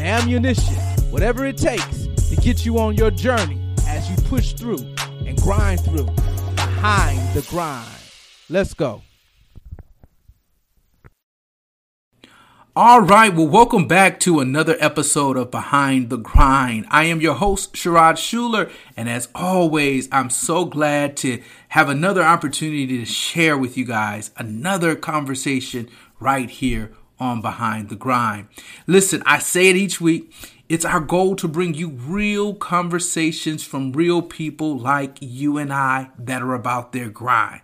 the ammunition, whatever it takes to get you on your journey as you push through and grind through behind the grind. Let's go. All right, well, welcome back to another episode of Behind the Grind. I am your host, Sherrod Schuler, and as always, I'm so glad to have another opportunity to share with you guys another conversation right here on Behind the Grind. Listen, I say it each week. It's our goal to bring you real conversations from real people like you and I that are about their grind.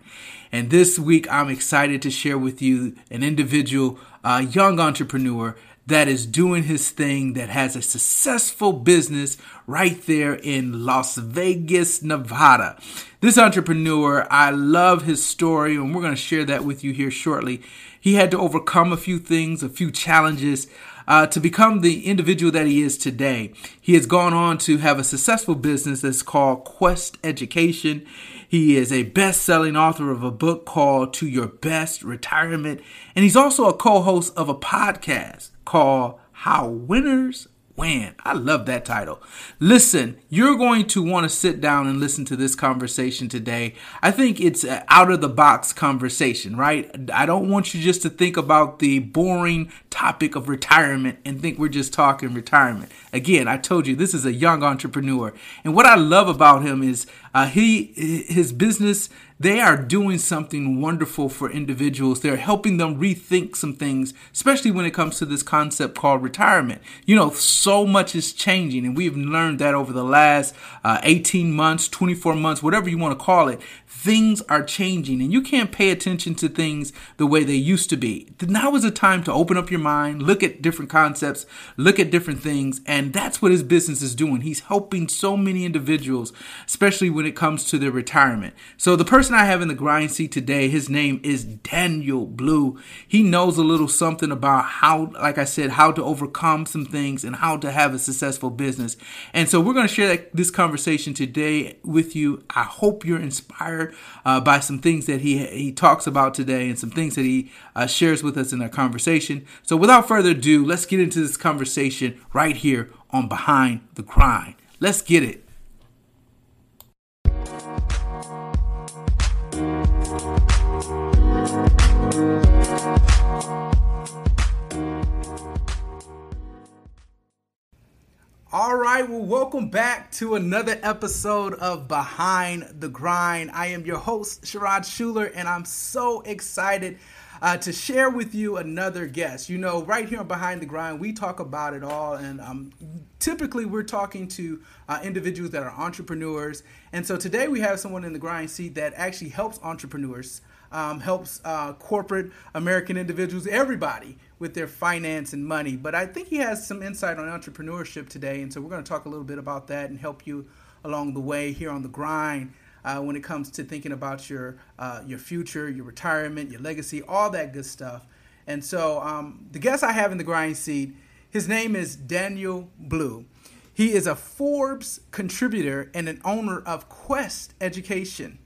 And this week, I'm excited to share with you an individual, a young entrepreneur that is doing his thing, that has a successful business right there in Las Vegas, Nevada. This entrepreneur, I love his story, and we're going to share that with you here shortly. He had to overcome a few things, a few challenges. Uh, to become the individual that he is today. He has gone on to have a successful business that's called Quest Education. He is a best selling author of a book called To Your Best Retirement. And he's also a co host of a podcast called How Winners win. I love that title. Listen, you're going to want to sit down and listen to this conversation today. I think it's an out of the box conversation, right? I don't want you just to think about the boring topic of retirement and think we're just talking retirement. Again, I told you this is a young entrepreneur. And what I love about him is uh, he his business they are doing something wonderful for individuals. They're helping them rethink some things, especially when it comes to this concept called retirement. You know, so much is changing, and we've learned that over the last uh, 18 months, 24 months, whatever you want to call it. Things are changing, and you can't pay attention to things the way they used to be. Now is a time to open up your mind, look at different concepts, look at different things, and that's what his business is doing. He's helping so many individuals, especially when it comes to their retirement. So the person I have in the grind seat today, his name is Daniel Blue. He knows a little something about how, like I said, how to overcome some things and how to have a successful business. And so we're going to share that, this conversation today with you. I hope you're inspired uh, by some things that he he talks about today and some things that he uh, shares with us in our conversation. So without further ado, let's get into this conversation right here on Behind the Grind. Let's get it. All right, well, welcome back to another episode of Behind the Grind. I am your host, Sherrod Schuler, and I'm so excited uh, to share with you another guest. You know, right here on Behind the Grind, we talk about it all, and um, typically we're talking to uh, individuals that are entrepreneurs. And so today we have someone in the grind seat that actually helps entrepreneurs, um, helps uh, corporate American individuals, everybody with their finance and money. But I think he has some insight on entrepreneurship today, and so we're going to talk a little bit about that and help you along the way here on the grind. Uh, when it comes to thinking about your uh, your future, your retirement, your legacy, all that good stuff. And so um, the guest I have in the grind seat, his name is Daniel Blue. He is a Forbes contributor and an owner of Quest Education.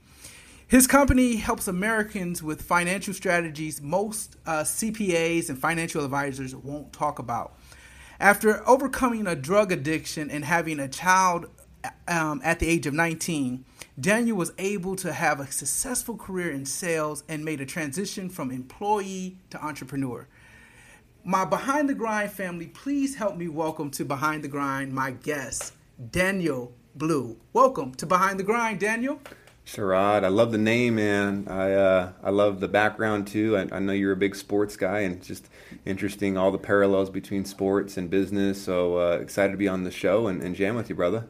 His company helps Americans with financial strategies most uh, CPAs and financial advisors won't talk about. After overcoming a drug addiction and having a child um, at the age of 19, Daniel was able to have a successful career in sales and made a transition from employee to entrepreneur. My Behind the Grind family, please help me welcome to Behind the Grind my guest, Daniel Blue. Welcome to Behind the Grind, Daniel. Sherrod, I love the name, man. I uh, I love the background too. I, I, know you're a big sports guy, and just interesting all the parallels between sports and business. So uh, excited to be on the show and, and jam with you, brother.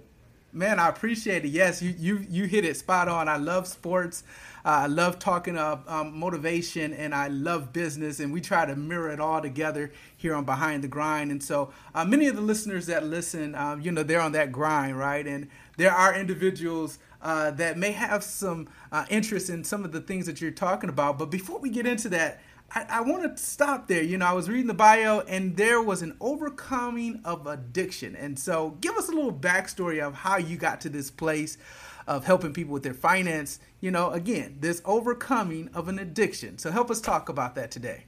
Man, I appreciate it. Yes, you you you hit it spot on. I love sports. Uh, I love talking uh, um, motivation, and I love business, and we try to mirror it all together here on Behind the Grind. And so, uh, many of the listeners that listen, um, you know, they're on that grind, right? And there are individuals uh, that may have some uh, interest in some of the things that you're talking about. But before we get into that, I, I want to stop there. You know, I was reading the bio and there was an overcoming of addiction. And so, give us a little backstory of how you got to this place of helping people with their finance. You know, again, this overcoming of an addiction. So, help us talk about that today.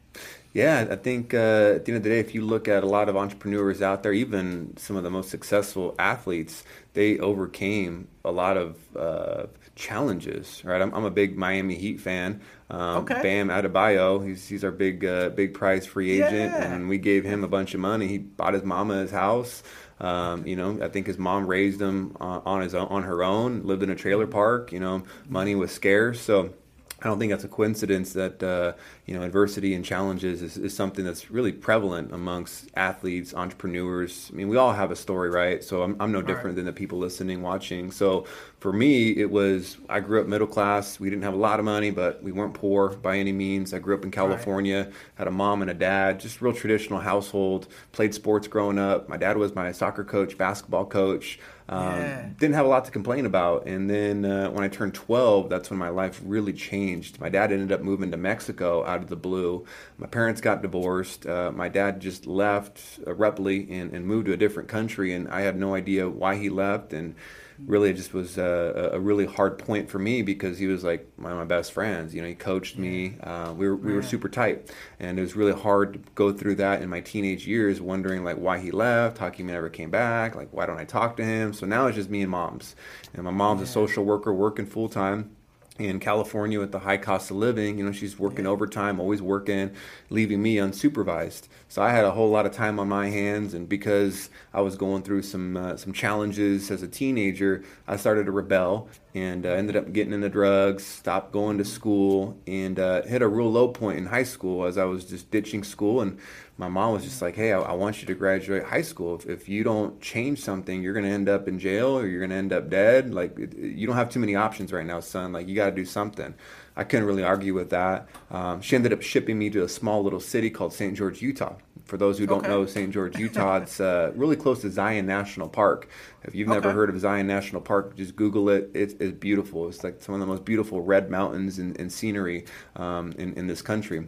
Yeah, I think uh, at the end of the day, if you look at a lot of entrepreneurs out there, even some of the most successful athletes, they overcame a lot of uh, challenges. Right, I'm, I'm, a big Miami Heat fan. Um, okay. Bam Adebayo, he's he's our big uh, big prize free agent, yeah. and we gave him a bunch of money. He bought his mama his house. Um, you know, I think his mom raised him uh, on his own, on her own. Lived in a trailer park. You know, money was scarce, so I don't think that's a coincidence that uh, you know adversity and challenges is, is, something that's really prevalent amongst athletes, entrepreneurs. I mean, we all have a story, right? So I'm, I'm no different right. than the people listening, watching. So for me, it was I grew up middle class. We didn't have a lot of money, but we weren't poor by any means. I grew up in California, right. had a mom and a dad, just real traditional household. Played sports growing up. My dad was my soccer coach, basketball coach. Um, yeah. Didn't have a lot to complain about. And then uh, when I turned 12, that's when my life really changed. My dad ended up moving to Mexico out of the blue. My parents got divorced. Uh, my dad just left abruptly and, and moved to a different country, and I had no idea why he left. And really it just was a, a, really hard point for me because he was like one of my best friends. You know, he coached me. Uh, we were we were super tight, and it was really hard to go through that in my teenage years, wondering like why he left, how he never came back, like why don't I talk to him? So now it's just me and moms, and my mom's yeah. a social worker working full time in California with the high cost of living, you know, she's working yeah. overtime, always working, leaving me unsupervised. So I had a whole lot of time on my hands, and because I was going through some uh, some challenges as a teenager, I started to rebel and uh, ended up getting into drugs, stopped going to school, and uh, hit a real low point in high school as I was just ditching school and my mom was just like, "Hey, I, I want you to graduate high school. If, if you don't change something, you're going to end up in jail or you're going to end up dead. Like, you don't have too many options right now, son. Like, you got to do something." I couldn't really argue with that. Um, she ended up shipping me to a small little city called St. George, Utah. For those who don't okay. know St. George, Utah, it's uh, really close to Zion National Park. If you've okay. never heard of Zion National Park, just Google it. It's, it's, beautiful. It's like some of the most beautiful red mountains and, and scenery um, in, in this country.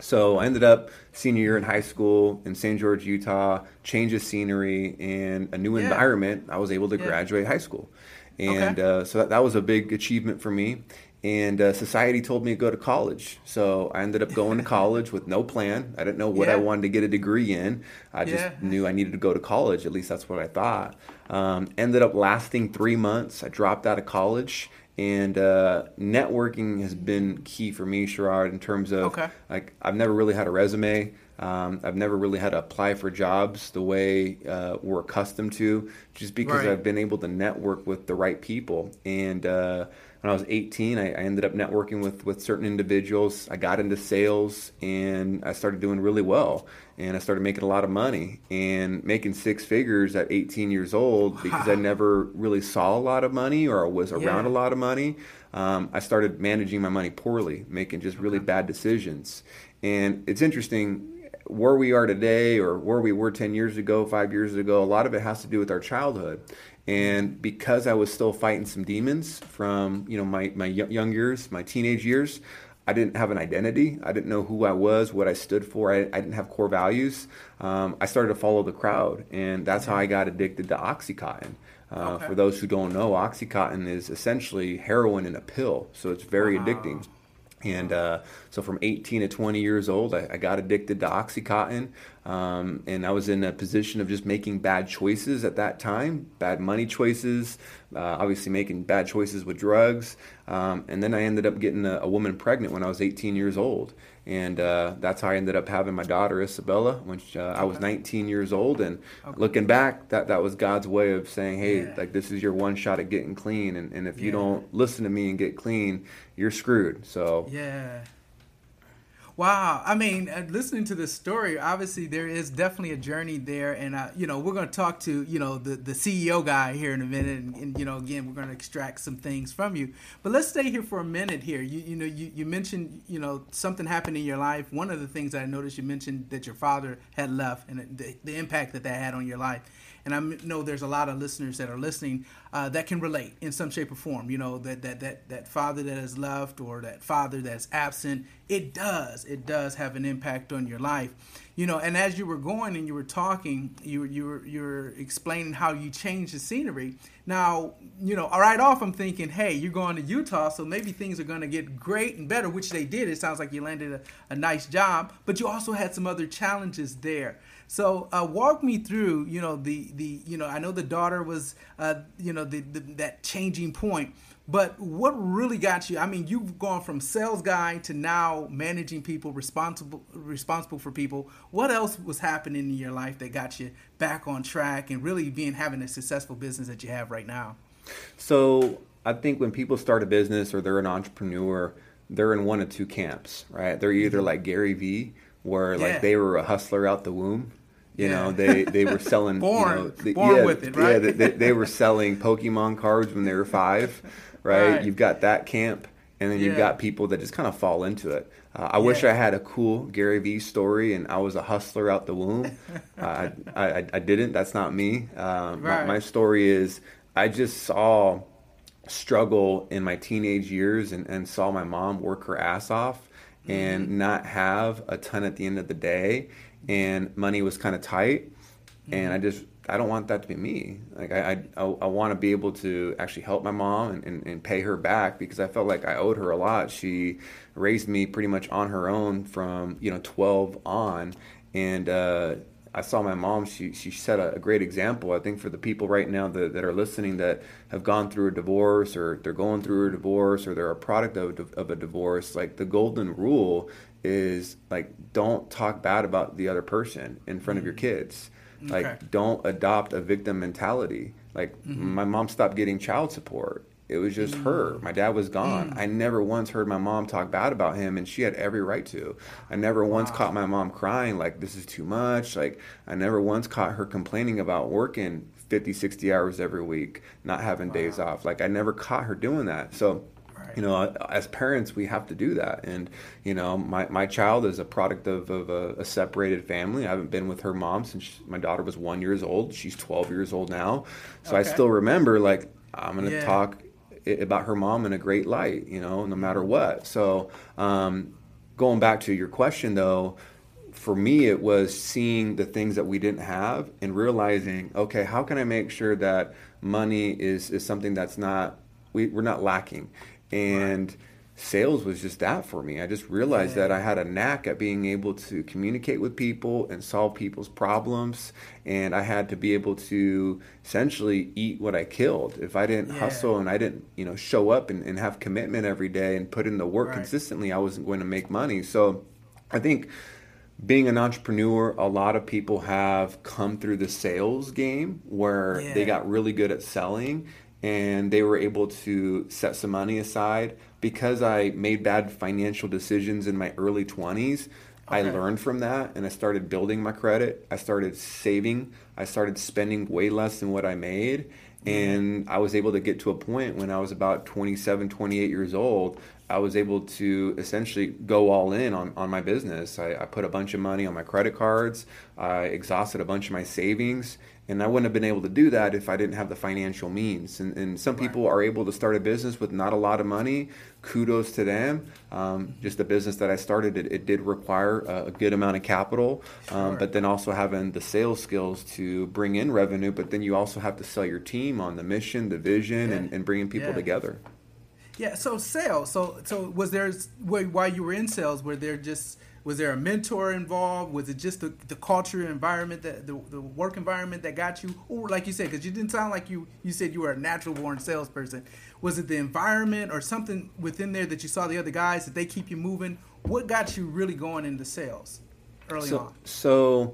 So I ended up senior year in high school in St. George, Utah, change of scenery and a new yeah. environment. I was able to yeah. graduate high school. And okay. uh, so that, that, was a big achievement for me. And uh, society told me to go to college. So I ended up going to college with no plan. I didn't know what yeah. I wanted to get a degree in. I just knew I needed to go to college. At least that's what I thought. Um, ended up lasting three months. I dropped out of college and uh, networking has been key for me, Sherrod, in terms of okay. like I've never really had a resume. Um, I've never really had to apply for jobs the way uh, we're accustomed to, just because right. I've been able to network with the right people. And uh, when I was 18, I, I, ended up networking with, with certain individuals. I got into sales and I started doing really well. And I started making a lot of money and making six figures at 18 years old because I never really saw a lot of money or was around yeah. a lot of money. Um, I started managing my money poorly, making just really bad decisions. And it's interesting where we are today or where we were 10 years ago, five years ago, a lot of it has to do with our childhood. And because I was still fighting some demons from, you know, my, my young years, my teenage years, I didn't have an identity. I didn't know who I was, what I stood for. I, I didn't have core values. Um, I started to follow the crowd, and that's how I got addicted to OxyContin. Uh, okay. For those who don't know, OxyContin is essentially heroin in a pill, so it's very wow. addicting. And uh, so from 18 to 20 years old, I, I got addicted to Oxycontin. Um, and I was in a position of just making bad choices at that time, bad money choices, uh, obviously making bad choices with drugs. Um, and then I ended up getting a, a, woman pregnant when I was 18 years old and uh, that's how I ended up having my daughter Isabella when she, uh, I was 19 years old. And okay. looking back, that that was God's way of saying, "Hey, yeah. like this is your one shot at getting clean, and, and if yeah. you don't listen to me and get clean, you're screwed." So yeah. Wow, I mean, uh, listening to this story, obviously there is definitely a journey there, and uh, you know we're going to talk to you know the the CEO guy here in a minute, and, and you know again we're going to extract some things from you. But let's stay here for a minute here. You you know you, you mentioned you know something happened in your life. One of the things that I noticed you mentioned that your father had left, and the, the impact that that had on your life and I know there's a lot of listeners that are listening uh, that can relate in some shape or form. You know that that that that father that has left or that father that's absent. It does it does have an impact on your life. You know, and as you were going and you were talking, you you were you were explaining how you changed the scenery. Now, you know, right off, I'm thinking, hey, you're going to Utah, so maybe things are going to get great and better, which they did. It sounds like you landed a, a nice job, but you also had some other challenges there. So uh, walk me through, you know, the the you know I know the daughter was, uh, you know, the, the that changing point. But what really got you? I mean, you've gone from sales guy to now managing people, responsible responsible for people. What else was happening in your life that got you back on track and really being having a successful business that you have right now? So I think when people start a business or they're an entrepreneur, they're in one of two camps, right? They're either mm-hmm. like Gary Vee, where yeah. like they were a hustler out the womb, you yeah. know, they they were selling born, you know, born yeah, with it, right? Yeah, they, they, were selling Pokemon cards when they were five, right? right. You've got that camp, and then you've got people that just kind of fall into it. Uh, I yeah. wish I had a cool Gary Vee story, and I was a hustler out the womb. uh, I, I, I didn't. That's not me. Uh, right. my, my story is I just saw struggle in my teenage years and, and saw my mom work her ass off and mm-hmm. not have a ton at the end of the day and money was kind of tight mm-hmm. and i just i don't want that to be me like i i, I want to be able to actually help my mom and, and, and, pay her back because i felt like i owed her a lot she raised me pretty much on her own from you know 12 on and uh, I saw my mom. She she set a, a, great example. I think for the people right now that, that are listening that have gone through a divorce or they're going through a divorce or they're a product of, of a divorce, like the golden rule is like don't talk bad about the other person in front of your mm. Okay. Like don't adopt a victim mentality. Like mm-hmm. my mom stopped getting child support. It was just mm. her. My dad was gone. Mm. I never once heard my mom talk bad about him, and she had every right to. I never wow. once caught my mom crying, like, this is too much. Like, I never once caught her complaining about working 50, 60 hours every week, not having wow. days off. Like, I never caught her doing that. So, you know as parents we have to do that. And you know my, my child is a product of, of a, a, separated family. I haven't been with her mom since she, my daughter was one years old. She's 12 years old now. So okay. i still remember like i'm going to yeah. talk about her mom in a great light you know no matter what. So um, going back to your question though for me it was seeing the things that we didn't have and realizing okay how can i make sure that money is is something that's not we, we're not lacking and right. sales was just that for me. I just realized yeah. that I had a knack at being able to communicate with people and solve people's problems, and I had to be able to essentially eat what I killed. If I didn't yeah. hustle and I didn't, you know, show up and, and have commitment every day and put in the work right. consistently, I wasn't going to make money. So I think being an entrepreneur, a lot of people have come through the sales game where yeah. they got really good at selling and they were able to set some money aside because I made bad financial decisions in my early 20s. Okay. I learned from that and I started building my credit. I started saving. I started spending way less than what I made. And I was able to get to a point when I was about 27, 28 years old. I was able to essentially go all in on, on my business. I, I put a bunch of money on my credit cards. I exhausted a bunch of my savings and I wouldn't have been able to do that if I didn't have the financial means. And, and some right. people are able to start a business with not a lot of money. Kudos to them. Um, just the business that I started, it, it did require a, a, good amount of capital, um, sure. but then also having the sales skills to bring in revenue. But then you also have to sell your team on the mission, the vision, yeah. and, and bringing people yeah. together. Yeah. So sales. So so was there while you were in sales, were there just was there a mentor involved? Was it just the, the culture environment that the, the work environment that got you? Or like you said, because you didn't sound like you you said you were a natural born salesperson. Was it the environment or something within there that you saw the other guys that they keep you moving? What got you really going into sales early so, on? So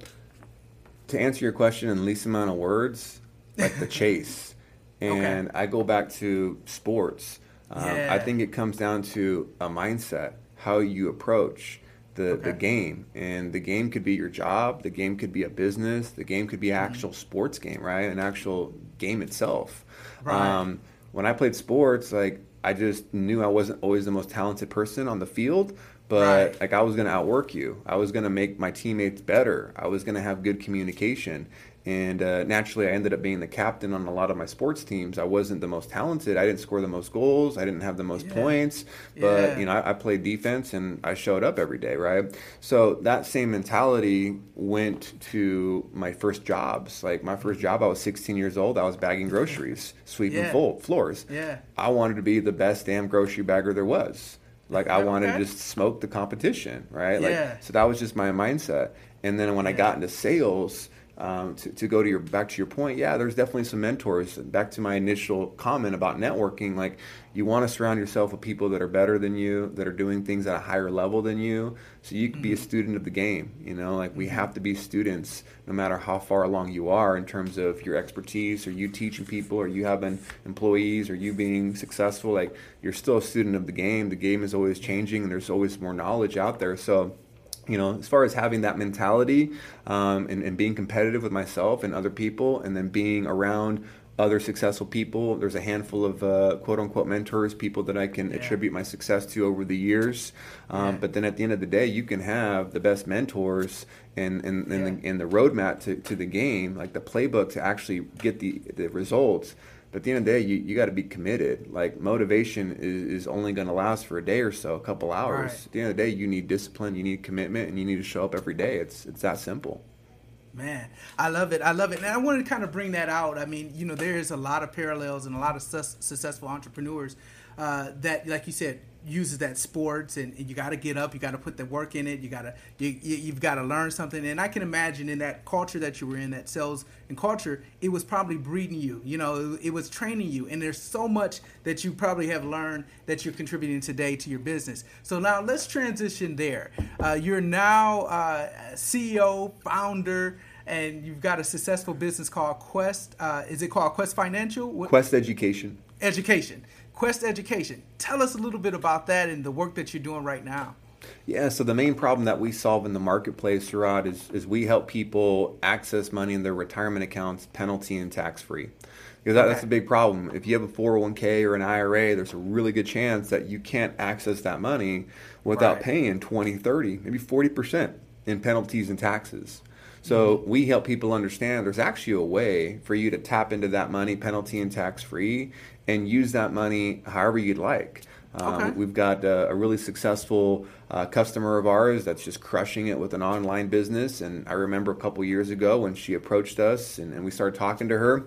to answer your question in the least amount of words, like the chase. And okay. I go back to sports. Um, yeah. I think it comes down to a mindset, how you approach the, Okay. the game. And the game could be your job, the game could be a business, the game could be an actual sports game, right? An actual game itself. Right. Um, when I played sports, like I just knew I wasn't always the most talented person on the field, but Right. like I was going to outwork you. I was going to make my teammates better. I was going to have good communication. And uh, naturally, I ended up being the captain on a lot of my sports teams. I wasn't the most talented. I didn't score the most goals. I didn't have the most Yeah. points. But Yeah. you know, I, I played defense and I showed up every day, right? So that same mentality went to my first jobs. Like my first job, I was 16 years old. I was bagging groceries, sweeping Yeah. full floors. Yeah. I wanted to be the best damn grocery bagger there was. Like I wanted Okay. to just smoke the competition, right? Like so that was just my mindset. And then when I got into sales, um, to, to go to your back to your point, yeah, there's definitely some mentors. Back to my initial comment about networking, like you want to surround yourself with people that are better than you, that are doing things at a higher level than you, so you can be a student of the game. You know, like we have to be students, no matter how far along you are in terms of your expertise, or you teaching people, or you having employees, or you being successful. Like you're still a student of the game. The game is always changing, and there's always more knowledge out there. So you know, as far as having that mentality um, and, and being competitive with myself and other people, and then being around other successful people, there's a handful of uh, quote unquote mentors, people that I can Yeah. attribute my success to over the years. Um, Yeah. But then at the end of the day, you can have the best mentors and, and, and, Yeah. the, and the roadmap to, to the game, like the playbook to actually get the, the results. But at the end of the day, you, you got to be committed. Like motivation is, is only going to last for a day or so, a couple hours. Right. At the end of the day, you need discipline, you need commitment, and you need to show up every day. It's it's that simple. Man, I love it. I love it. And I wanted to kind of bring that out. I mean, you know, there is a lot of parallels and a lot of sus- successful entrepreneurs uh, that, like you said, uses that sports and, and you got to get up, you got to put the work in it, you got to you, you, you've got to learn something. And I can imagine in that culture that you were in, that sales and culture, it was probably breeding you. You know, it, it was training you. And there's so much that you probably have learned that you're contributing today to your business. So now let's transition there. Uh, you're now uh, CEO, founder and you've got a successful business called Quest. Uh, is it called Quest Financial? Quest education. Education. Quest Education. Tell us a little bit about that and the work that you're doing right now. Yeah, so the main problem that we solve in the marketplace, Sherrod, is, is we help people access money in their retirement accounts penalty and tax free. Because that, that's Okay. a big problem. If you have a 401k or an IRA, there's a really good chance that you can't access that money without Right. paying 20, 30, maybe 40% in penalties and taxes. So we help people understand there's actually a way for you to tap into that money penalty and tax free and use that money however you'd like. Um, Okay. We've got a, a really successful uh, customer of ours that's just crushing it with an online business. And I remember a couple years ago when she approached us and, and we started talking to her.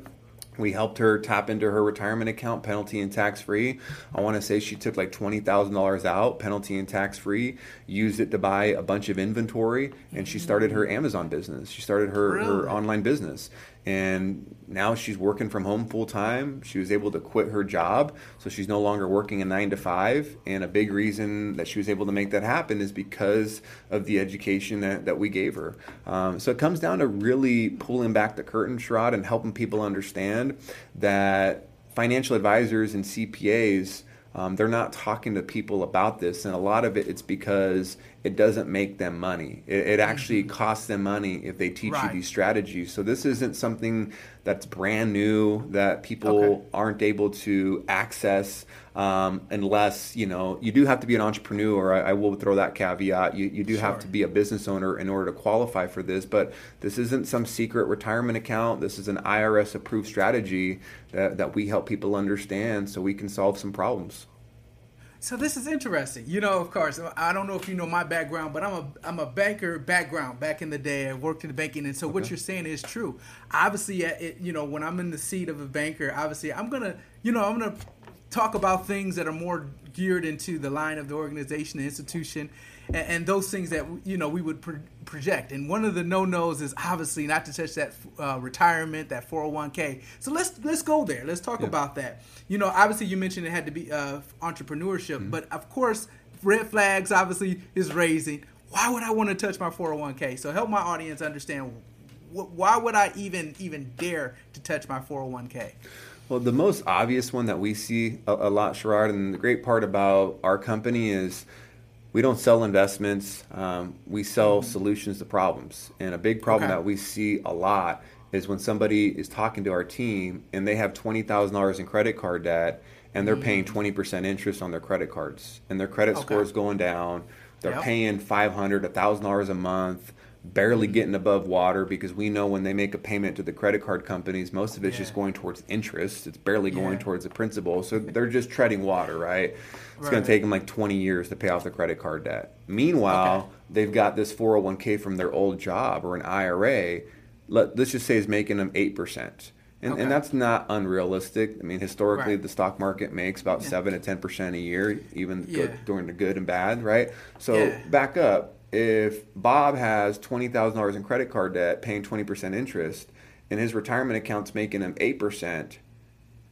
We helped her tap into her retirement account, penalty and tax free. I want to say she took like twenty thousand dollars out, penalty and tax free. Used it to buy a bunch of inventory, and she started her mm. Amazon business. She started her, Really? her online business, and now she's working from home full time. She was able to quit her job, so she's no longer working a nine to five. And a big reason that she was able to make that happen is because of the education that, that we gave her. Um, so it comes down to really pulling back the curtain, Sherrod, and helping people understand that financial advisors and CPAs. Um, they're not talking to people about this, and a lot of it it's because it doesn't make them money. It, it actually costs them money if they teach Right. you these strategies. So this isn't something that's brand new that people Okay. aren't able to access um, unless you know you do have to be an entrepreneur. I, I will throw that caveat. You you do have to be a business owner in order to qualify for this, but this isn't some secret retirement account. This is an IRS approved strategy that, that we help people understand so we can solve some problems. So this is interesting. You know, of course, I don't know if you know my background, but I'm a I'm a banker background. Back in the day, I worked in the banking, and so what you're saying is true. Obviously, it, you know, when I'm in the seat of a banker, obviously, I'm gonna, you know, I'm gonna talk about things that are more geared into the line of the organization, the institution, and, and those things that you know we would pro- project. And one of the no nos is obviously not to touch that uh, retirement, that 401k. So let's let's go there. Let's talk about that. You know, obviously you mentioned it had to be uh, entrepreneurship, but of course, red flags obviously is raising. Why would I want to touch my 401k? So help my audience understand. wh- Why would I even even dare to touch my 401k? Well, the most obvious one that we see a, a lot, Sherrod, and the great part about our company is we don't sell investments. Um, we sell solutions to problems. And a big problem okay. that we see a lot is when somebody is talking to our team and they have $20,000 in credit card debt and they're mm-hmm. paying 20% interest on their credit cards and their credit okay. score is going down. They're yep. paying $500, $1,000 a month, barely getting above water because we know when they make a payment to the credit card companies, most of it's yeah. just going towards interest. It's barely going yeah. towards the principal. So they're just treading water, right? It's right. going to take them like 20 years to pay off the credit card debt. Meanwhile, okay. they've got this 401k from their old job or an IRA. Let, let's just say is making them 8%. And, okay. and that's not unrealistic. I mean, historically, right. the stock market makes about yeah. 7 to 10% a year, even during the good and bad, right? So back up. If Bob has $20,000 in credit card debt, paying 20% interest, and his retirement account's making him 8%,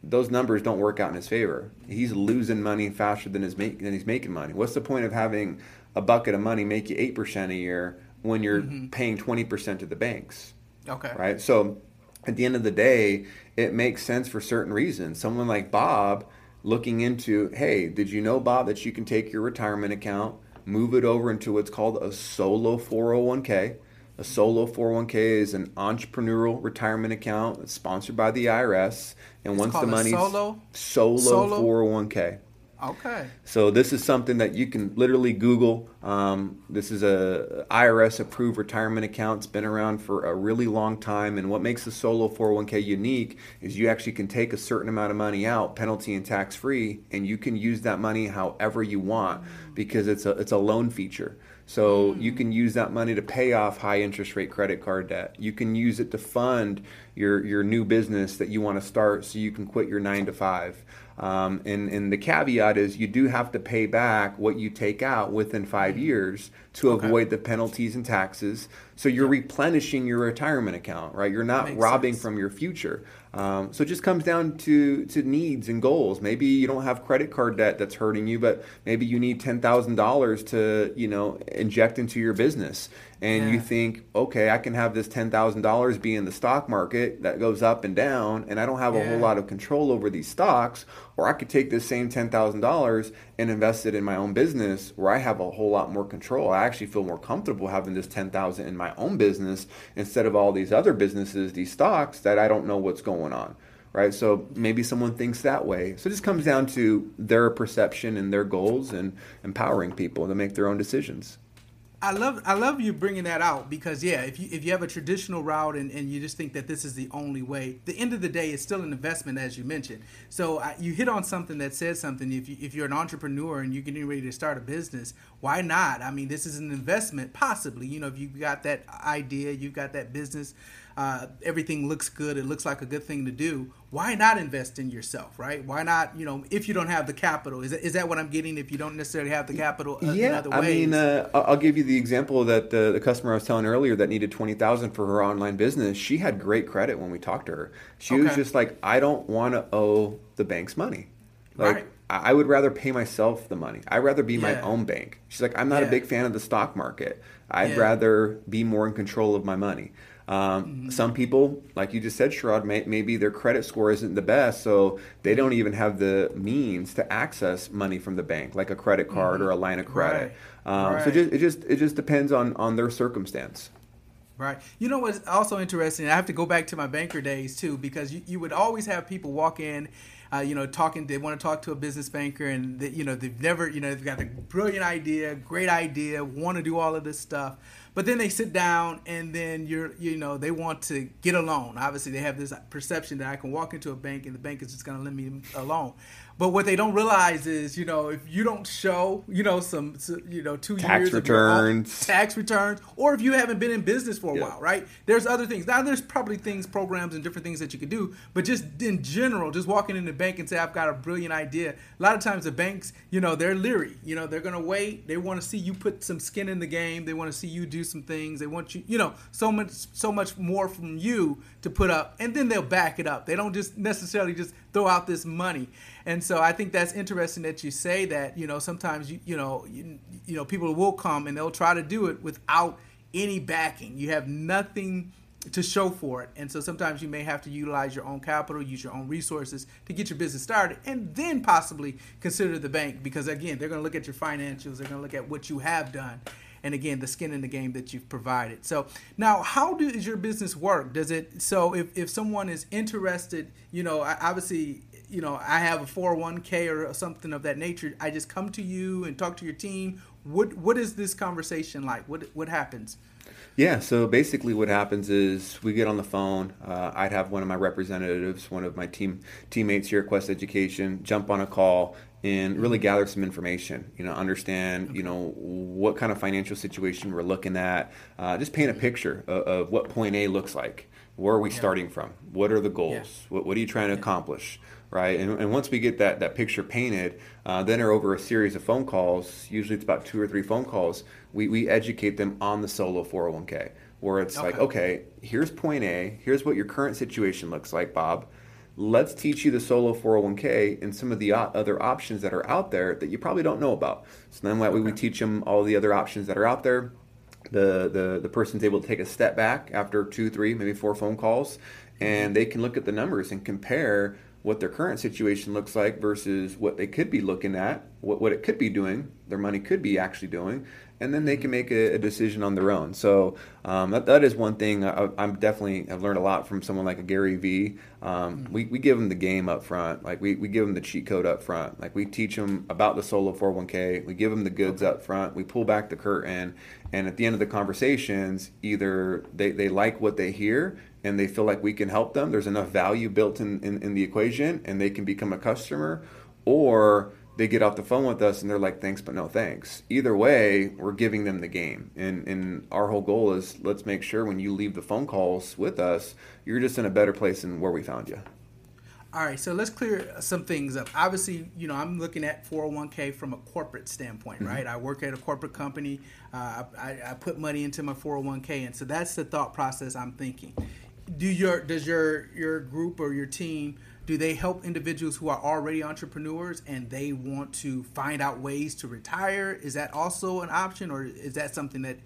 those numbers don't work out in his favor. He's losing money faster than, his make, than he's making money. What's the point of having a bucket of money make you 8% a year when you're mm-hmm. paying 20% to the banks? Okay. Right? So at the end of the day, it makes sense for certain reasons. Someone like Bob looking into, hey, did you know, Bob, that you can take your retirement account, move it over into what's called a solo 401k? A solo 401k is an entrepreneurial retirement account sponsored by the IRS. And it's once the money's solo? solo solo 401k. Okay. So this is something that you can literally Google. Um, this is a IRS approved retirement account. It's been around for a really long time. And what makes the solo 401k unique is you actually can take a certain amount of money out, penalty and tax free, and you can use that money however you want because it's a it's a loan feature. So you can use that money to pay off high interest rate credit card debt. You can use it to fund your your new business that you want to start so you can quit your nine to five. Um, and, and the caveat is you do have to pay back what you take out within five mm-hmm. years to okay. avoid the penalties and taxes. So you're replenishing your retirement account, right? You're not robbing sense. from your future. Um, so it just comes down to, to needs and goals. Maybe you don't have credit card debt that's hurting you, but maybe you need ten thousand dollars to you know inject into your business, and yeah. you think, okay, I can have this ten thousand dollars be in the stock market that goes up and down, and I don't have a yeah. whole lot of control over these stocks, or I could take this same ten thousand dollars and invest it in my own business, where I have a whole lot more control. I actually feel more comfortable having this ten thousand in my own business instead of all these other businesses, these stocks that I don't know what's going going on right so maybe someone thinks that way so it just comes down to their perception and their goals and empowering people to make their own decisions I love I love you bringing that out because yeah, if you if you have a traditional route and, and you just think that this is the only way, the end of the day, it's still an investment as you mentioned. So uh, you hit on something that says something. If you if you're an entrepreneur and you're getting ready to start a business, why not? I mean, this is an investment, possibly. You know, if you've got that idea, you've got that business uh, everything looks good, it looks like a good thing to do. Why not invest in yourself, right? Why not, you know, if you don't have the capital? Is that, is that what I'm getting? If you don't necessarily have the capital, uh, yeah. I mean, uh, I'll give you the example that the, the customer I was telling earlier that needed twenty thousand for her online business. She had great credit when we talked to her. She okay. was just like, I don't want to owe the bank's money. Like, right. I would rather pay myself the money. I'd rather be yeah. my own bank. She's like, I'm not yeah. a big fan of the stock market. I'd yeah. rather be more in control of my money. Um, mm-hmm. Some people, like you just said, Sherrod, may, maybe their credit score isn't the best, so they don't even have the means to access money from the bank, like a credit card mm-hmm. or a line of credit. Right. Um, right. So just, it just it just depends on on their circumstance. Right. You know what's also interesting? I have to go back to my banker days too, because you, you would always have people walk in, uh, you know, talking. They want to talk to a business banker, and they, you know they've never, you know, they've got a brilliant idea, great idea, want to do all of this stuff, but then they sit down and then you're, you know, they want to get a loan. Obviously, they have this perception that I can walk into a bank and the bank is just going to lend me a loan. But what they don't realize is, you know, if you don't show, you know, some, you know, two tax years returns, tax returns, or if you haven't been in business for a while, right? There's other things. Now, there's probably things, programs, and different things that you could do. But just in general, just walking in the bank and say, "I've got a brilliant idea." A lot of times, the banks, you know, they're leery. You know, they're going to wait. They want to see you put some skin in the game. They want to see you do some things. They want you, you know, so much, so much more from you to put up, and then they'll back it up. They don't just necessarily just throw out this money. And so I think that's interesting that you say that. You know, sometimes you you know you, you know people will come and they'll try to do it without any backing. You have nothing to show for it. And so sometimes you may have to utilize your own capital, use your own resources to get your business started, and then possibly consider the bank because again, they're going to look at your financials, they're going to look at what you have done. And again, the skin in the game that you've provided. So now, how does your business work? Does it so if, if someone is interested, you know, obviously, you know, I have a 401k or something of that nature. I just come to you and talk to your team. What what is this conversation like? What what happens? Yeah, so basically what happens is we get on the phone. Uh, I'd have one of my representatives, one of my team teammates here at Quest Education, jump on a call and really gather some information. You know, understand you know what kind of financial situation we're looking at. Uh, just paint a picture of, of, what point A looks like. Where are we yeah. starting from? What are the goals? Yeah. What, what, are you trying to accomplish? right? And, and, once we get that, that picture painted, uh, then are over a series of phone calls, usually it's about two or three phone calls, we, we educate them on the solo 401k, where it's okay. like, okay, here's point A, here's what your current situation looks like, Bob. Let's teach you the solo 401k and some of the other options that are out there that you probably don't know about. So then that way we teach them all the other options that are out there. The, the, the person's able to take a step back after two, three, maybe four phone calls, and they can look at the numbers and compare what their current situation looks like versus what they could be looking at, what, what it could be doing, their money could be actually doing, and then they can make a, a decision on their own. So um, that, that is one thing I, am definitely I've learned a lot from someone like a Gary Vee. Um, mm-hmm. we, we give them the game up front, like we, we give them the cheat code up front, like we teach them about the solo 401k, we give them the goods okay. up front, we pull back the curtain, and at the end of the conversations, either they, they like what they hear and they feel like we can help them, there's enough value built in, in, in the equation and they can become a customer, or they get off the phone with us and they're like, thanks, but no thanks. Either way, we're giving them the game. And, and our whole goal is let's make sure when you leave the phone calls with us, you're just in a better place than where we found you. All right, so let's clear some things up. Obviously, you know, I'm looking at 401k from a corporate standpoint, mm-hmm. right? I work at a corporate company. Uh, I, I put money into my 401k, and so that's the thought process I'm thinking do your does your your group or your team do they help individuals who are already entrepreneurs and they want to find out ways to retire is that also an option or is that something that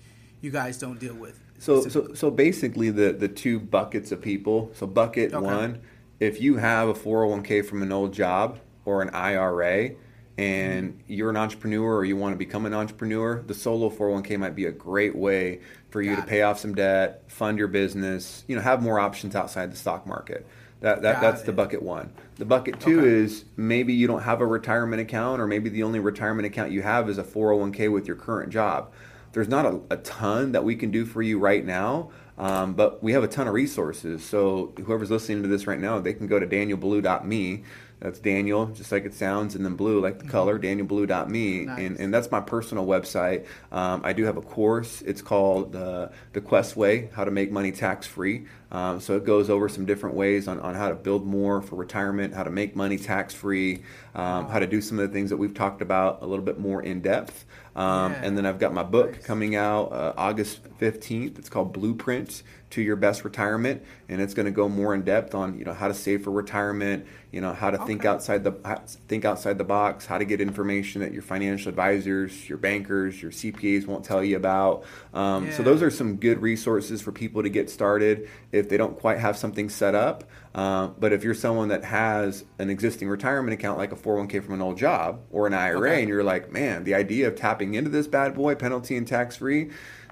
you guys don't deal with so so so basically the the two buckets of people so bucket okay. one if you have a 401k from an old job or an IRA and mm-hmm. you're an entrepreneur or you want to become an entrepreneur, the solo 401k might be a great way for you Got to pay off some debt, fund your business, you know, have more options outside the stock market. That, that that's it. the bucket one. The bucket two okay. is maybe you don't have a retirement account or maybe the only retirement account you have is a 401k with your current job. There's not a, a ton that we can do for you right now, um, but we have a ton of resources. So whoever's listening to this right now, they can go to danielblue.me that's Daniel, just like it sounds, and then blue, like the mm-hmm. color, danielblue.me. Nice. And, and that's my personal website. Um, I do have a course. It's called uh, The Quest Way How to Make Money Tax Free. Um, so it goes over some different ways on, on how to build more for retirement, how to make money tax free, um, how to do some of the things that we've talked about a little bit more in depth. Um, yeah. And then I've got my book nice. coming out uh, August 15th. It's called Blueprint to Your Best Retirement, and it's going to go more in depth on you know how to save for retirement, you know how to okay. think outside the think outside the box, how to get information that your financial advisors, your bankers, your CPAs won't tell you about. Um, yeah. So those are some good resources for people to get started if they don't quite have something set up. Uh, but if you're someone that has an existing retirement account like a 401k from an old job or an IRA, okay. and you're like, man, the idea of tapping into this bad boy, penalty and tax free,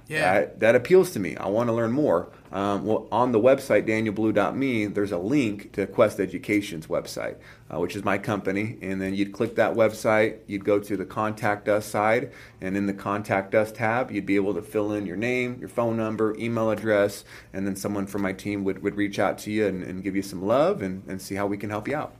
yeah, that, that appeals to me. I want to learn more. Um, well, on the website, danielblue.me, there's a link to Quest Education's website, uh, which is my company. And then you'd click that website, you'd go to the Contact Us side, and in the Contact Us tab, you'd be able to fill in your name, your phone number, email address, and then someone from my team would, would reach out to you and, and give you some love and, and see how we can help you out.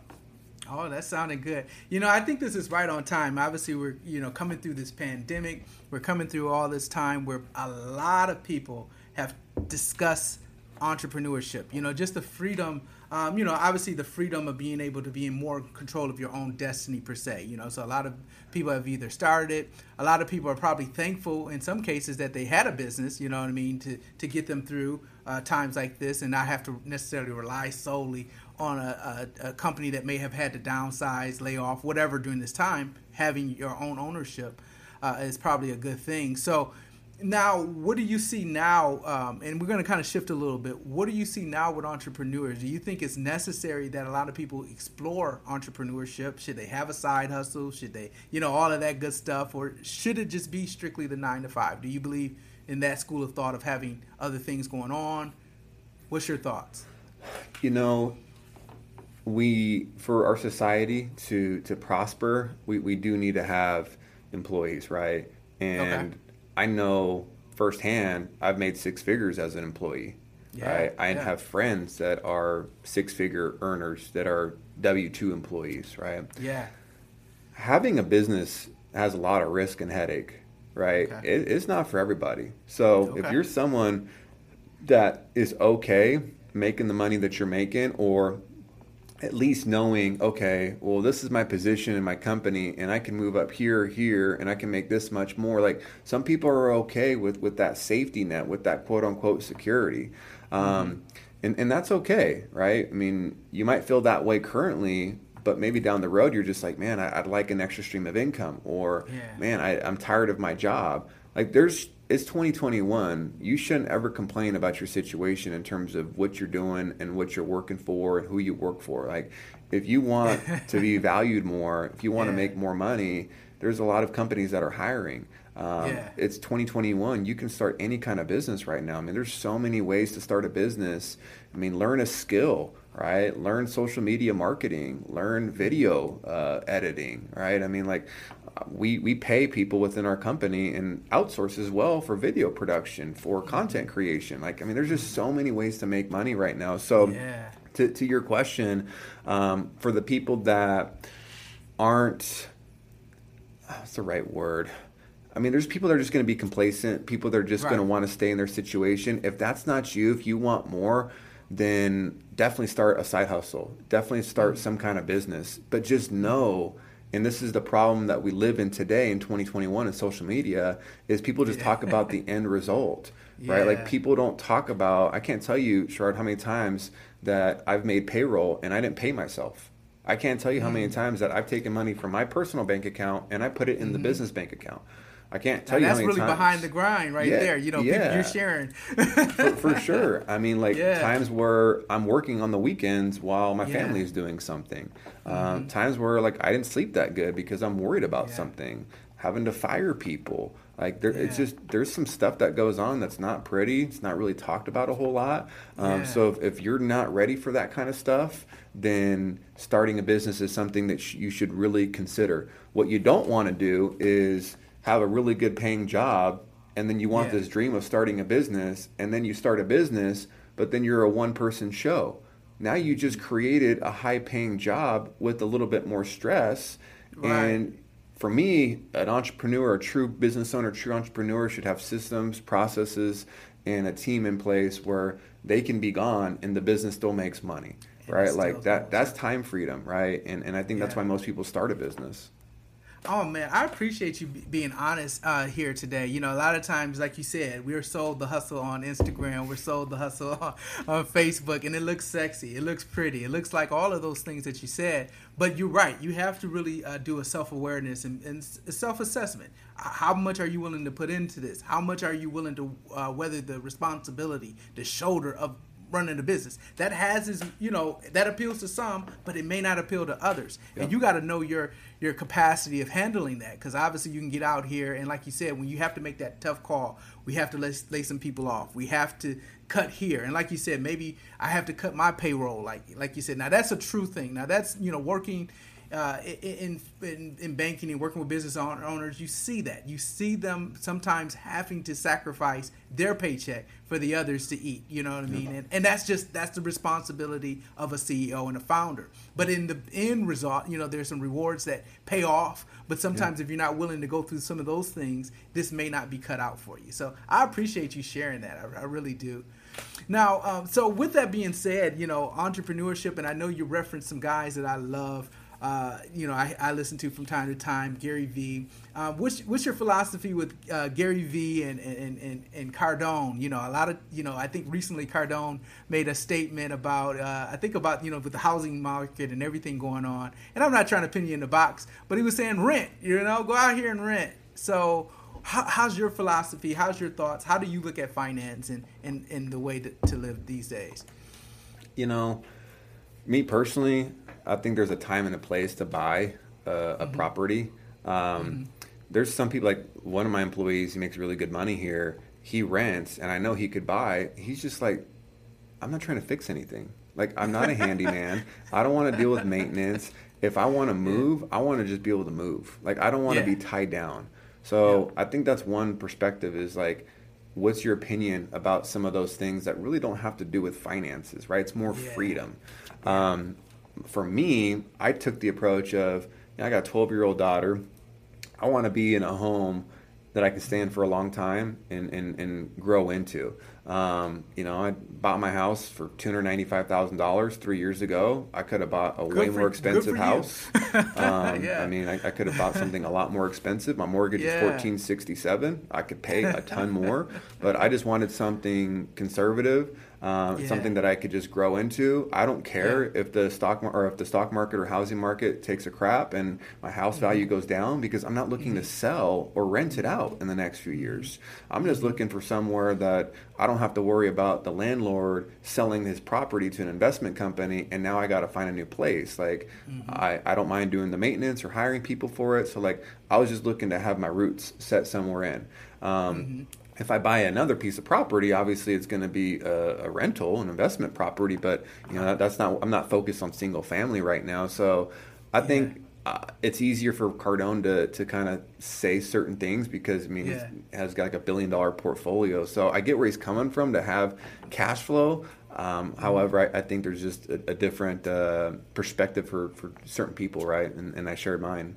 Oh, that sounded good. You know, I think this is right on time. Obviously, we're you know coming through this pandemic. We're coming through all this time where a lot of people have discussed entrepreneurship. You know, just the freedom. Um, you know, obviously the freedom of being able to be in more control of your own destiny per se. You know, so a lot of people have either started it. A lot of people are probably thankful in some cases that they had a business. You know what I mean to to get them through uh, times like this, and not have to necessarily rely solely on a, a, a company that may have had to downsize, lay off, whatever during this time. Having your own ownership uh, is probably a good thing. So now, what do you see now? Um, and we're going to kind of shift a little bit. What do you see now with entrepreneurs? Do you think it's necessary that a lot of people explore entrepreneurship? Should they have a side hustle? Should they, you know, all of that good stuff? Or should it just be strictly the nine to five? Do you believe in that school of thought of having other things going on? What's your thoughts? You know, we for our society to to prosper, we, we do need to have employees, right? And okay. I know firsthand I've made six figures as an employee. Yeah, right? I yeah. have friends that are six figure earners that are W two employees, right? Yeah. Having a business has a lot of risk and headache, right? Okay. It, it's not for everybody. So okay. if you're someone that is okay making the money that you're making or at least knowing, okay, well, this is my position in my company, and I can move up here, here, and I can make this much more. Like some people are okay with with that safety net, with that quote unquote security, um, mm-hmm. and and that's okay, right? I mean, you might feel that way currently, but maybe down the road you're just like, man, I, would like an extra stream of income, or yeah. man, I, I'm tired of my job. Like there's it's 2021. You shouldn't ever complain about your situation in terms of what you're doing and what you're working for and who you work for. Like, if you want to be valued more, if you want yeah. to make more money, there's a lot of companies that are hiring. Um, yeah. It's 2021. You can start any kind of business right now. I mean, there's so many ways to start a business. I mean, learn a skill, right? Learn social media marketing, learn video uh, editing, right? I mean, like we we pay people within our company and outsource as well for video production, for content creation. Like I mean, there's just so many ways to make money right now. So yeah. to to your question, um, for the people that aren't, what's the right word? I mean, there's people that are just going to be complacent. People that are just right. going to want to stay in their situation. If that's not you, if you want more, then definitely start a side hustle. Definitely start mm-hmm. some kind of business. But just know and this is the problem that we live in today in 2021 in social media is people just yeah. talk about the end result yeah. right like people don't talk about i can't tell you Sherrod, how many times that i've made payroll and i didn't pay myself i can't tell you how many mm. times that i've taken money from my personal bank account and i put it in mm-hmm. the business bank account I can't tell now you. That's really times. behind the grind, right yeah, there. You know, yeah. you're sharing for, for, sure. I mean, like yeah. times where I'm working on the weekends while my family is doing something. Um, mm-hmm. times where like I didn't sleep that good because I'm worried about something. Having to fire people, like there, it's just there's some stuff that goes on that's not pretty. It's not really talked about a whole lot. Um, so if, if you're not ready for that kind of stuff, then starting a business is something that sh- you should really consider. What you don't want to do is have a really good paying job and then you want yeah. this dream of starting a business and then you start a business but then you're a one person show now you just created a high paying job with a little bit more stress right. and for me an entrepreneur a true business owner true entrepreneur should have systems processes and a team in place where they can be gone and the business still makes money right like that that's time freedom right and and i think yeah. that's why most people start a business Oh man, I appreciate you being honest uh, here today. You know, a lot of times, like you said, we're sold the hustle on Instagram, we're sold the hustle on, on, Facebook, and it looks sexy, it looks pretty, it looks like all of those things that you said. But you're right, you have to really uh, do a self awareness and, and self assessment. How much are you willing to put into this? How much are you willing to uh, weather the responsibility, the shoulder of running a business. That has his, you know, that appeals to some, but it may not appeal to others. Yep. And you got to know your your capacity of handling that because obviously you can get out here and like you said, when you have to make that tough call, we have to lay, lay some people off. We have to cut here, and like you said, maybe I have to cut my payroll. Like like you said, now that's a true thing. Now that's you know working uh, in, in, in banking and working with business owners, you see that. You see them sometimes having to sacrifice their paycheck for the others to eat. You know what I mean? And, and that's just that's the responsibility of a CEO and a founder. But in the end result, you know, there's some rewards that pay off. But sometimes yeah. if you're not willing to go through some of those things, this may not be cut out for you. So I appreciate you sharing that. I, I really do. Now, um, so with that being said, you know, entrepreneurship, and I know you referenced some guys that I love uh, you know, I, I, listen to from time to time, Gary Vee. Um, what's, what's your philosophy with uh, Gary Vee and, and, and, and Cardone? You know, a lot of, you know, I think recently Cardone made a statement about, uh, I think about, you know, with the housing market and everything going on. And I'm not trying to pin you in the box, but he was saying rent, you know, go out here and rent. So, how, how's your philosophy? How's your thoughts? How do you look at finance and, and, and the way to, to live these days? You know, me personally, I think there's a time and a place to buy a, a mm-hmm. property. Um, mm-hmm. There's some people like one of my employees. He makes really good money here. He rents, and I know he could buy. He's just like, I'm not trying to fix anything. Like I'm not a handyman. I don't want to deal with maintenance. If I want to move, I want to just be able to move. Like I don't want to yeah. be tied down. So yeah. I think that's one perspective is like, what's your opinion about some of those things that really don't have to do with finances, right? It's more yeah. freedom. Um, for me, I took the approach of, you know, I got a 12 year old daughter. I want to be in a home that I can stay in for a long time and, and, and grow into. Um, you know, I bought my house for two hundred ninety five thousand dollars three years ago. I could have bought a good way for, more expensive house. um, yeah. I mean, I, I, could have bought something a lot more expensive. My mortgage yeah. is fourteen sixty seven. I could pay a ton more, but I just wanted something conservative uh, yeah. something that I could just grow into. I don't care yeah. if the stock mar- or if the stock market or housing market takes a crap and my house mm-hmm. value goes down because I'm not looking mm-hmm. to sell or rent it out in the next few years. I'm just looking for somewhere that I don't have to worry about the landlord selling his property to an investment company and now I got to find a new place. Like mm-hmm. I, I don't mind doing the maintenance or hiring people for it. So like I was just looking to have my roots set somewhere in. Um, mm-hmm if I buy another piece of property, obviously it's going to be a, a, rental, an investment property. But you know, that, that's not. I'm not focused on single family right now. So I yeah. think uh, it's easier for Cardone to to kind of say certain things because I mean yeah. he has got like a billion dollar portfolio. So I get where he's coming from to have cash flow. Um, mm-hmm. however, I, I, think there's just a, a different uh, perspective for, for certain people, right? And, and I shared mine.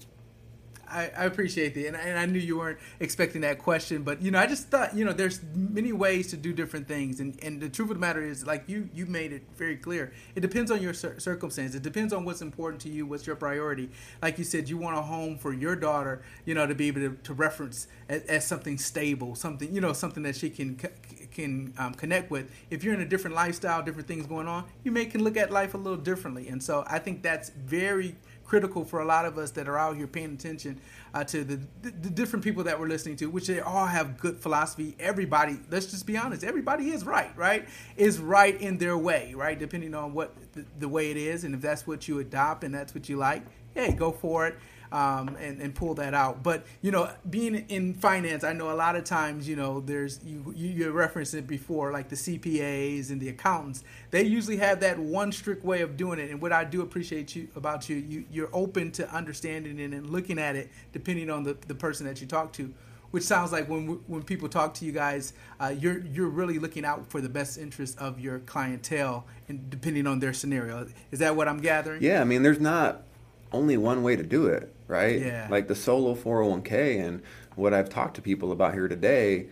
I, I appreciate that, and, and, I knew you weren't expecting that question, but you know, I just thought you know, there's many ways to do different things, and, and the truth of the matter is, like you you made it very clear, it depends on your cir- circumstance. It depends on what's important to you, what's your priority. Like you said, you want a home for your daughter, you know, to be able to, to reference as, as something stable, something you know, something that she can can um, connect with. If you're in a different lifestyle, different things going on, you may can look at life a little differently, and so I think that's very critical for a lot of us that are out here paying attention uh, to the, the, the different people that we're listening to, which they all have good philosophy. Everybody, let's just be honest, everybody is right, right? Is right in their way, right? Depending on what the, the way it is, and if that's what you adopt and that's what you like, hey, go for it um, and, and pull that out. But you know, being in finance, I know a lot of times, you know, there's you you, referenced it before, like the CPAs and the accountants. They usually have that one strict way of doing it. And what I do appreciate you about you, you you're open to understanding it and looking at it, depending on the, the person that you talk to which sounds like when when people talk to you guys, uh, you're you're really looking out for the best interest of your clientele, and depending on their scenario. Is that what I'm gathering? Yeah, I mean, there's not only one way to do it, right? Yeah. Like the solo 401k and what I've talked to people about here today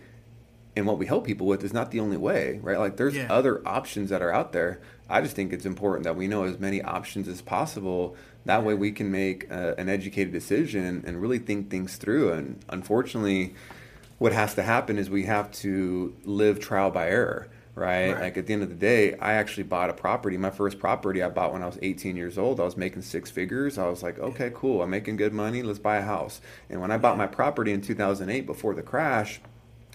and what we help people with is not the only way, right? Like there's yeah. other options that are out there. I just think it's important that we know as many options as possible. That way we can make uh, an educated decision and really think things through. And unfortunately, what has to happen is we have to live trial by error right? right? Like at the end of the day, I actually bought a property. My first property I bought when I was 18 years old. I was making six figures. I was like, okay, cool. I'm making good money. Let's buy a house. And when I bought my property in 2008 before the crash,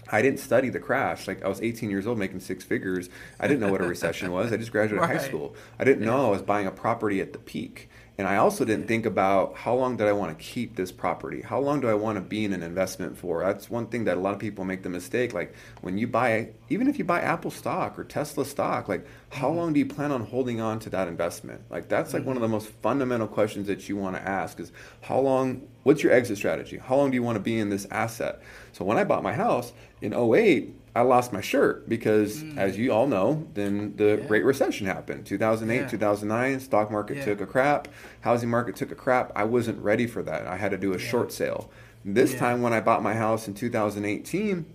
I didn't study the crash. Like I was 18 years old making six figures. I didn't know what a recession was. I just graduated right. high school. I didn't yeah. know I was buying a property at the peak. And I also didn't think about how long did I want to keep this property? How long do I want to be in an investment for? That's one thing that a lot of people make the mistake. Like when you buy, even if you buy Apple stock or Tesla stock, like how mm-hmm. long do you plan on holding on to that investment? Like that's like one of the mm-hmm. most fundamental questions that you want to ask is how long, what's your exit strategy? How long do you want to be in this asset? So when I bought my house in 08, I lost my shirt because, mm. as you all know, then the yeah. Great Recession happened. 2008, yeah. 2009, stock market yeah. took a crap, housing market took a crap. I wasn't ready for that. I had to do a short sale. This time, when I bought my house in 2018,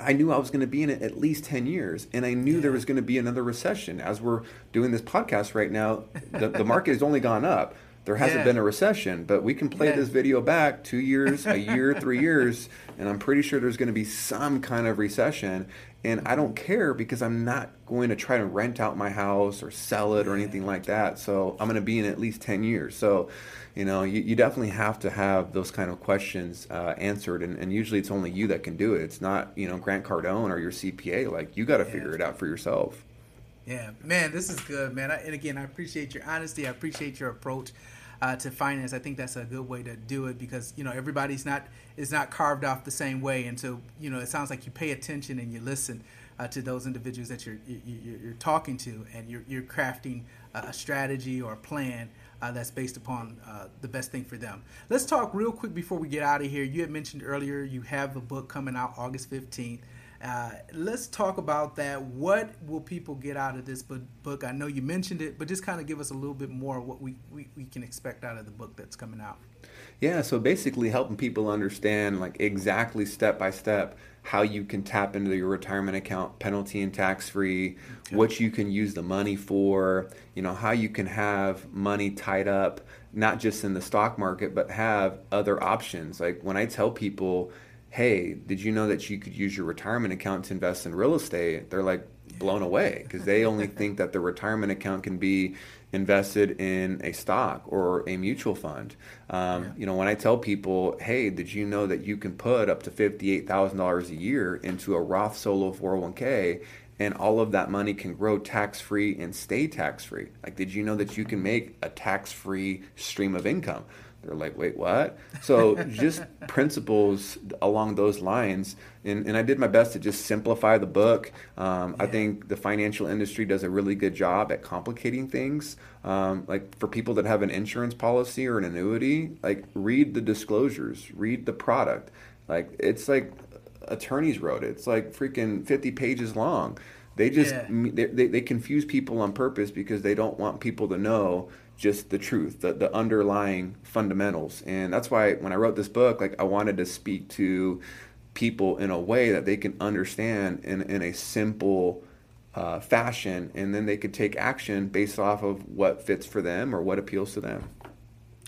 I knew I was going to be in it at least 10 years, and I knew there was going to be another recession. As we're doing this podcast right now, the, the market has only gone up there hasn't Yeah. been a recession, but we can play Yeah. this video back two years, a year, three years, and I'm pretty sure there's going to be some kind of recession. And I don't care because I'm not going to try to rent out my house or sell it or anything like that. So I'm going to be in at least 10 years. So, you know, you, you definitely have to have those kind of questions uh, answered. And, and usually it's only you that can do it. It's not, you know, Grant Cardone or your CPA. Like, you got to figure it out for yourself. Yeah, man, this is good, man. I, and again, I appreciate your honesty. I appreciate your approach uh, to finance. I think that's a good way to do it because you know everybody's not is not carved off the same way, and so you know it sounds like you pay attention and you listen uh, to those individuals that you're you, you- you're talking to, and you're you're crafting a a strategy or a plan. Uh, that's based upon uh, the best thing for them. Let's talk real quick before we get out of here. You had mentioned earlier you have a book coming out August 15th. Uh, let's talk about that. What will people get out of this book? I know you mentioned it, but just kind of give us a little bit more of what we, we, we can expect out of the book that's coming out. Yeah, so basically helping people understand like exactly step by step how you can tap into your retirement account penalty and tax free, what you can use the money for, you know, how you can have money tied up not just in the stock market but have other options. Like when I tell people, "Hey, did you know that you could use your retirement account to invest in real estate?" They're like blown away because they only think that the retirement account can be invested in a stock or a mutual fund. Um, You know, when I tell people, "Hey, did you know that you can put up to fifty-eight thousand dollars a year into a Roth solo four hundred one k?" And all of that money can grow tax free and stay tax free. Like, did you know that you can make a tax free stream of income? They're like, wait, what? So just principles along those lines. And, and I did my best to just simplify the book. Um, I think the financial industry does a really good job at complicating things. Um, like for people that have an insurance policy or an annuity, like read the disclosures, read the product. Like it's like attorneys wrote it. It's like freaking 50 pages long. They just Yeah. they, they, they confuse people on purpose because they don't want people to know just the truth, the, the underlying fundamentals. And that's why when I wrote this book, like I wanted to speak to people in a way that they can understand in, in a simple uh, fashion, and then they could take action based off of what fits for them or what appeals to them.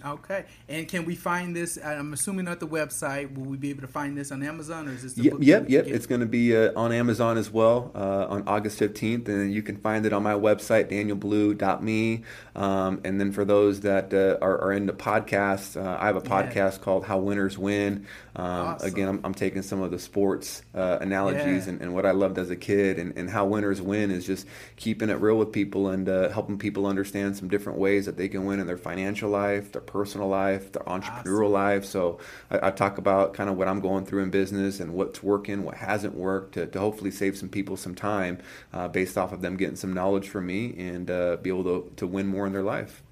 Okay. And can we find this? I'm assuming at the website. Will we be able to find this on Amazon or is this the Yep, book? yep, yep. It's going to be uh, on Amazon as well uh, on August 15th, and you can find it on my website, danielblue.me. Um, and then for those that uh, are, are into podcasts, uh, I have a Yeah. podcast called How Winners Win. Um, Awesome. Again, I'm, I'm taking some of the sports uh, analogies Yeah. and, and what I loved as a kid, and, and how winners win is just keeping it real with people and uh, helping people understand some different ways that they can win in their financial life, their personal life, their entrepreneurial life. So I, I talk about kind of what I'm going through in business and what's working, what hasn't worked, to, to hopefully save some people some time uh, based off of them getting some knowledge from me and uh, be able to, to win more in their life.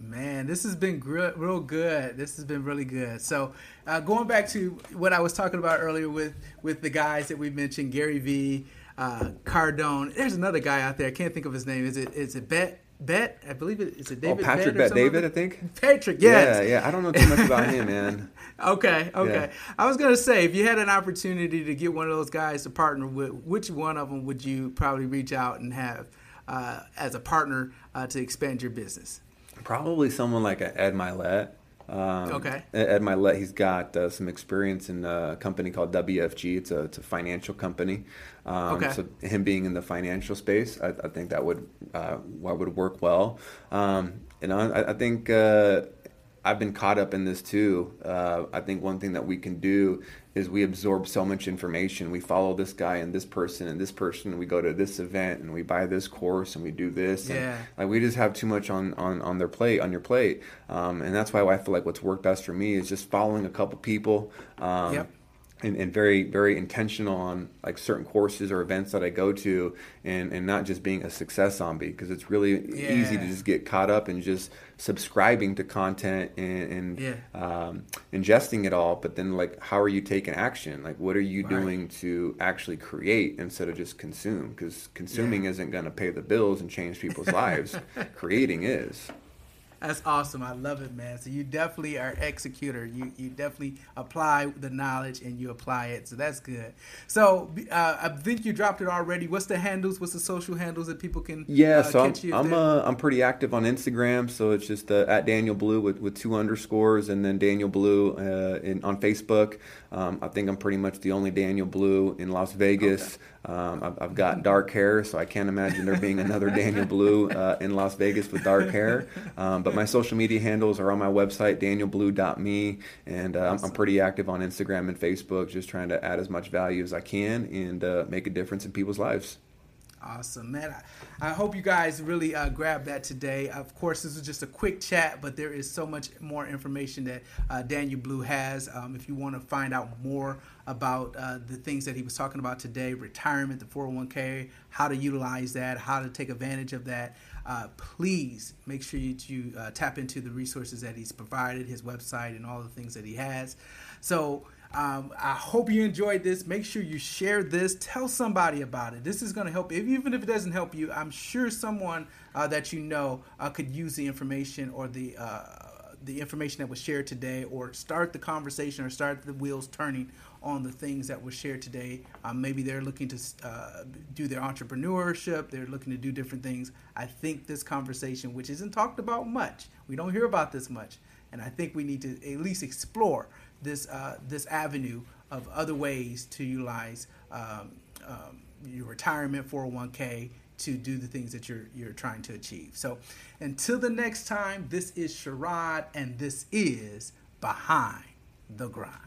Man, this has been gr- real good. This has been really good. So, uh, going back to what I was talking about earlier with with the guys that we mentioned, Gary V, uh, Cardone. There's another guy out there. I can't think of his name. Is it is it Bet Bet? I believe it is it David. oh, Patrick Bet, Bet? David, I think. Patrick, yes. Yeah, yeah. I don't know too much about him, man. Okay, okay. Yeah. I was gonna say, if you had an opportunity to get one of those guys to partner with, which one of them would you probably reach out and have uh, as a partner uh, to expand your business? Probably someone like a Ed Mylett. Um, Okay. Ed Mylett, he's got uh, some experience in a company called WFG. It's a, it's a financial company. Um, Okay. So him being in the financial space, I, I think that would uh, what would work well. Um, and I, I think uh, I've been caught up in this too. Uh, I think one thing that we can do is we absorb so much information. We follow this guy and this person and this person, and we go to this event and we buy this course and we do this. and, Yeah. like we just have too much on on on their plate on your plate um, and that's why i feel like what's worked best for me is just following a couple people um, Yep. And, and very very intentional on like certain courses or events that i go to and and not just being a success zombie because it's really easy to just get caught up in just subscribing to content and, and Yeah. um, ingesting it all but then like how are you taking action? Like what are you Right. doing to actually create instead of just consume? Because consuming isn't going to pay the bills and change people's lives. Creating is That's awesome. I love it, man. So you definitely are executor. You you definitely apply the knowledge and you apply it. So that's good. So uh, I think you dropped it already. What's the handles? What's the social handles that people can? Yeah, uh, so I'm I'm, uh, I'm pretty active on Instagram. So it's just uh, at Daniel Blue with, with two underscores, and then Daniel Blue uh, in, on Facebook. Um, I think I'm pretty much the only Daniel Blue in Las Vegas. Okay. Um, I've, I've, got dark hair, so I can't imagine there being another Daniel Blue uh, in Las Vegas with dark hair. Um, but my social media handles are on my website, danielblue.me, and uh, awesome. I'm pretty active on Instagram and Facebook, just trying to add as much value as I can and uh, make a difference in people's lives. Awesome, man. I, I, hope you guys really uh, grab that today. Of course, this is just a quick chat, but there is so much more information that uh, Daniel Blue has. Um, if you want to find out more about uh, the things that he was talking about today retirement, the 401k, how to utilize that, how to take advantage of that. Uh, please make sure you, you uh, tap into the resources that he's provided, his website, and all the things that he has. So, um, I hope you enjoyed this. Make sure you share this. Tell somebody about it. This is going to help. If, even if it doesn't help you, I'm sure someone uh, that you know uh, could use the information or the uh, the information that was shared today, or start the conversation, or start the wheels turning on the things that were shared today. Um, maybe they're looking to uh, do their entrepreneurship. They're looking to do different things. I think this conversation, which isn't talked about much, we don't hear about this much, and I think we need to at least explore this uh, this avenue of other ways to utilize um, um, your retirement 401k to do the things that you're you're trying to achieve. So until the next time, this is Sherrod and this is Behind the Grind.